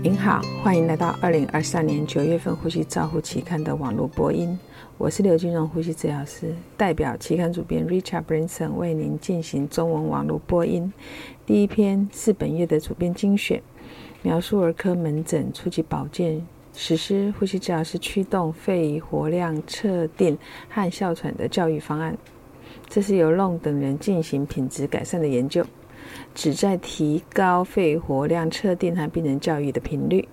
您好，欢迎来到二零二三年九月份《呼吸照护期刊》的网络播音。我是刘金荣呼吸治疗师，代表期刊主编 Richard Branson 为您进行中文网络播音。第一篇是本月的主编精选，描述儿科门诊初级保健实施呼吸治疗师驱动肺活量测定和哮喘的教育方案。这是由 Long 等人进行品质改善的研究。旨在提高肺活量测定和病人教育的频率。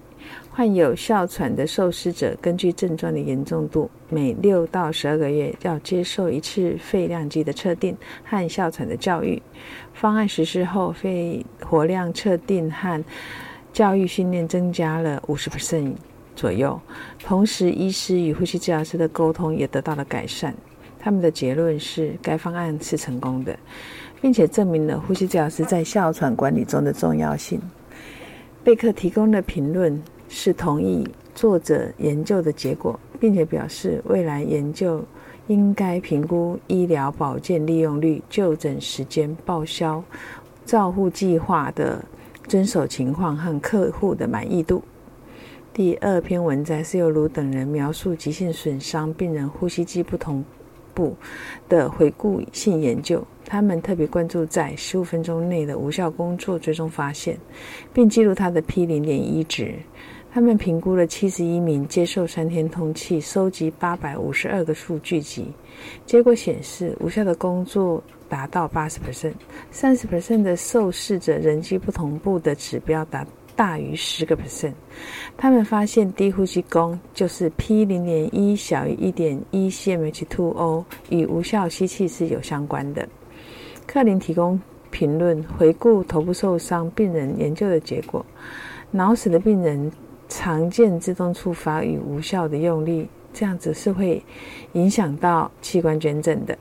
患有哮喘的受试者，根据症状的严重度，每六到十二个月要接受一次肺量计的测定和哮喘的教育。方案实施后，肺活量测定和教育训练增加了五十 percent 左右。同时，医师与呼吸治疗师的沟通也得到了改善。他们的结论是，该方案是成功的。并且证明了呼吸治疗师在哮喘管理中的重要性。贝克提供的评论是同意作者研究的结果，并且表示未来研究应该评估医疗保健利用率、就诊时间、报销、照护计划的遵守情况和客户的满意度。第二篇文摘是由卢等人描述急性损伤病人呼吸机不同步的回顾性研究。他们特别关注在十五分钟内的无效工作追踪发现，并记录它的 P 零点一值。他们评估了七十一名接受三天通气，收集八百五十二个数据集。结果显示，无效的工作达到八十 percent，三十 percent 的受试者人机不同步的指标达大于十个 percent。他们发现低呼吸功就是 P 零点一小于一点一 cmH2O 与无效吸气是有相关的。克林提供评论，回顾头部受伤病人研究的结果。脑死的病人常见自动触发与无效的用力，这样子是会影响到器官捐赠的。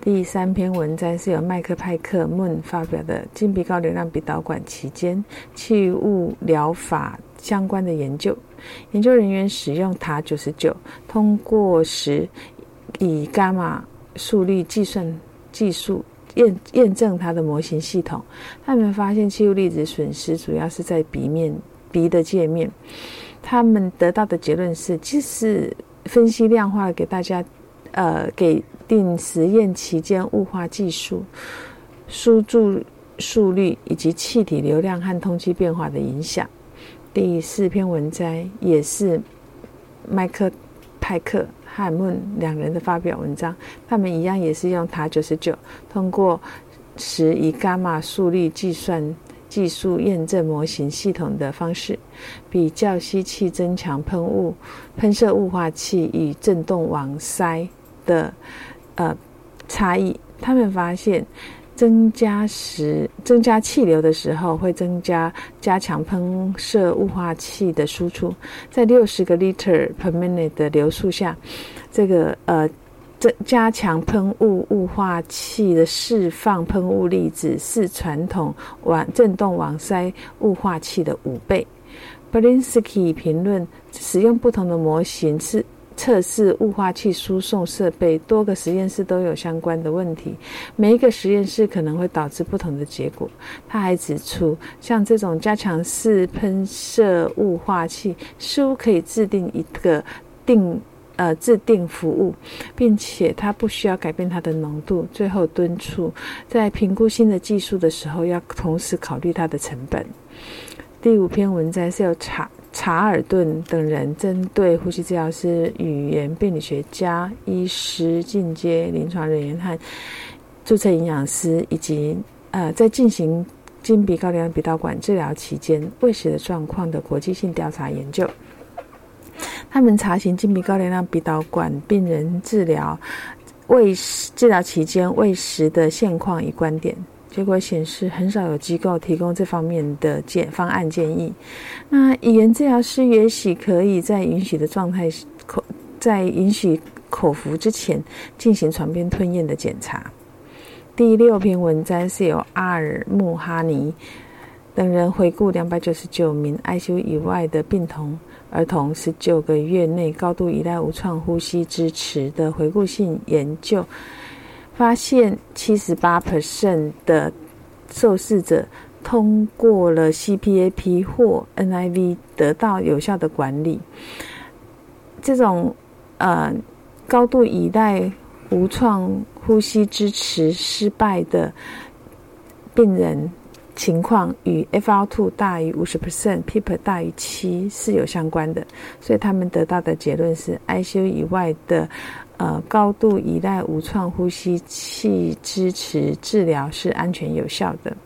第三篇文章是由麦克派克孟发表的金鼻高流量鼻导管期间气雾疗法相关的研究。研究人员使用塔九十九通过时，以伽马速率计算技术。验验证它的模型系统，他们发现气雾粒子损失主要是在鼻面鼻的界面。他们得到的结论是，即使分析量化给大家，呃，给定实验期间雾化技术、输注速率以及气体流量和通气变化的影响。第四篇文摘也是麦克派克。汉孟两人的发表文章，他们一样也是用塔九十九，通过十以伽马速率计算技术验证模型系统的方式，比较吸气增强喷雾喷射雾化器与振动网塞的呃差异。他们发现。增加时，增加气流的时候，会增加加强喷射雾化器的输出。在六十个 liter per minute 的流速下，这个呃，增加强喷雾雾化器的释放喷雾粒子是传统网振动网塞雾化器的五倍。Belinsky 评论使用不同的模型是。测试雾化器输送设备，多个实验室都有相关的问题，每一个实验室可能会导致不同的结果。他还指出，像这种加强式喷射雾化器，似乎可以制定一个定呃制定服务，并且它不需要改变它的浓度。最后敦促，在评估新的技术的时候，要同时考虑它的成本。第五篇文章是要查。查尔顿等人针对呼吸治疗师、语言病理学家、医师、进阶临床人员和注册营养师，以及呃，在进行金鼻高流量鼻导管治疗期间喂食的状况的国际性调查研究。他们查询金鼻高流量鼻导管病人治疗喂食治疗期间喂食的现况与观点。结果显示，很少有机构提供这方面的建方案建议。那语言治疗师也许可以在允许的状态口在允许口服之前进行床边吞咽的检查。第六篇文章是由阿尔穆哈尼等人回顾两百九十九名 ICU 以外的病童儿童十九个月内高度依赖无创呼吸支持的回顾性研究。发现七十八 percent 的受试者通过了 CPAP 或 NIV 得到有效的管理。这种呃高度依赖无创呼吸支持失败的病人。情况与 FL2 大于五十 percent，PEEP 大于七是有相关的，所以他们得到的结论是，ICU 以外的呃高度依赖无创呼吸器支持治疗是安全有效的。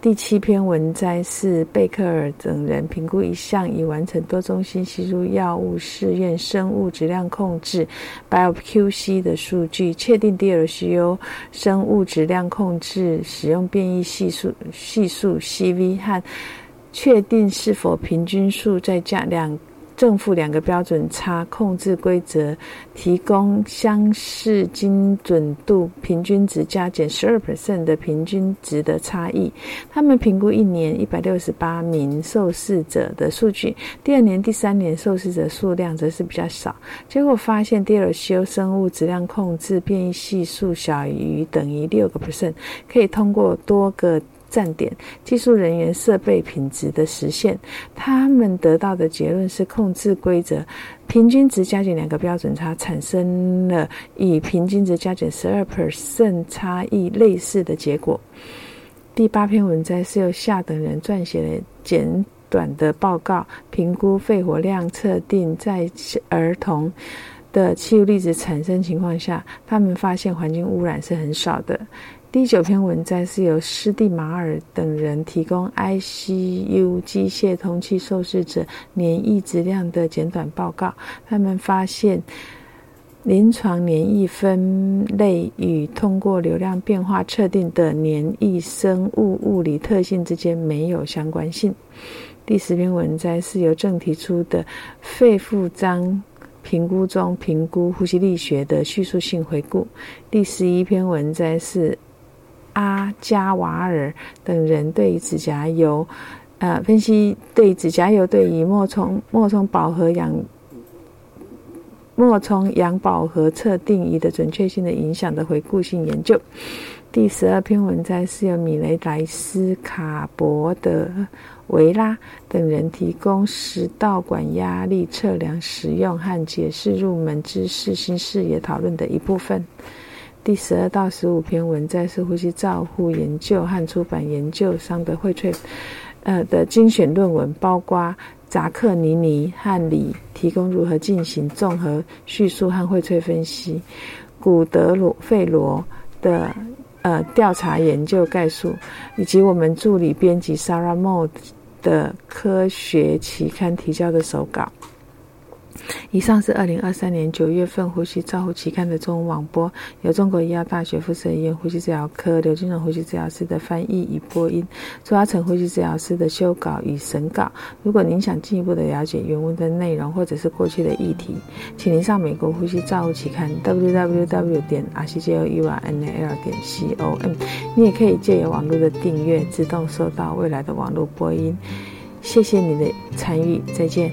第七篇文摘是贝克尔等人评估一项已完成多中心吸入药物试验生物质量控制 （BioQC） 的数据，确定 DLCO 生物质量控制使用变异系数系数 CV 和确定是否平均数再加两。正负两个标准差控制规则提供相似精准度平均值加减十二 percent 的平均值的差异。他们评估一年一百六十八名受试者的数据，第二年、第三年受试者数量则是比较少。结果发现，第二修生物质量控制变异系数小于等于六个 percent，可以通过多个。站点技术人员设备品质的实现，他们得到的结论是控制规则平均值加减两个标准差产生了与平均值加减十二 percent 差异类似的结果。第八篇文摘是由下等人撰写的简短的报告，评估肺活量测定在儿童的气雾粒子产生情况下，他们发现环境污染是很少的。第九篇文摘是由施蒂马尔等人提供 ICU 机械通气受试者黏液质量的简短报告。他们发现，临床黏液分类与通过流量变化测定的黏液生物物理特性之间没有相关性。第十篇文摘是由正提出的肺复张评估中评估呼吸力学的叙述性回顾。第十一篇文摘是。阿加瓦尔等人对指甲油，呃，分析对指甲油对于脉冲脉冲饱和氧脉冲氧饱和测定仪的准确性的影响的回顾性研究。第十二篇文摘是由米雷莱斯卡博德维拉等人提供食道管压力测量使用和解释入门知识新视野讨论的一部分。第十二到十五篇文摘是呼吸照护研究和出版研究商的荟萃，呃的精选论文，包括扎克尼尼和李提供如何进行综合叙述和荟萃分析，古德罗费罗的呃调查研究概述，以及我们助理编辑 Sarah Mo 的科学期刊提交的手稿。以上是二零二三年九月份《呼吸照护期刊》的中文网播，由中国医药大学附设医院呼吸治疗科刘金荣呼吸治疗师的翻译与播音，朱阿成呼吸治疗师的修稿与审稿。如果您想进一步的了解原文的内容，或者是过去的议题，请您上美国呼吸照护期刊 www 点 r c j o u r n l 点 c o m。你也可以借由网络的订阅，自动收到未来的网络播音。谢谢你的参与，再见。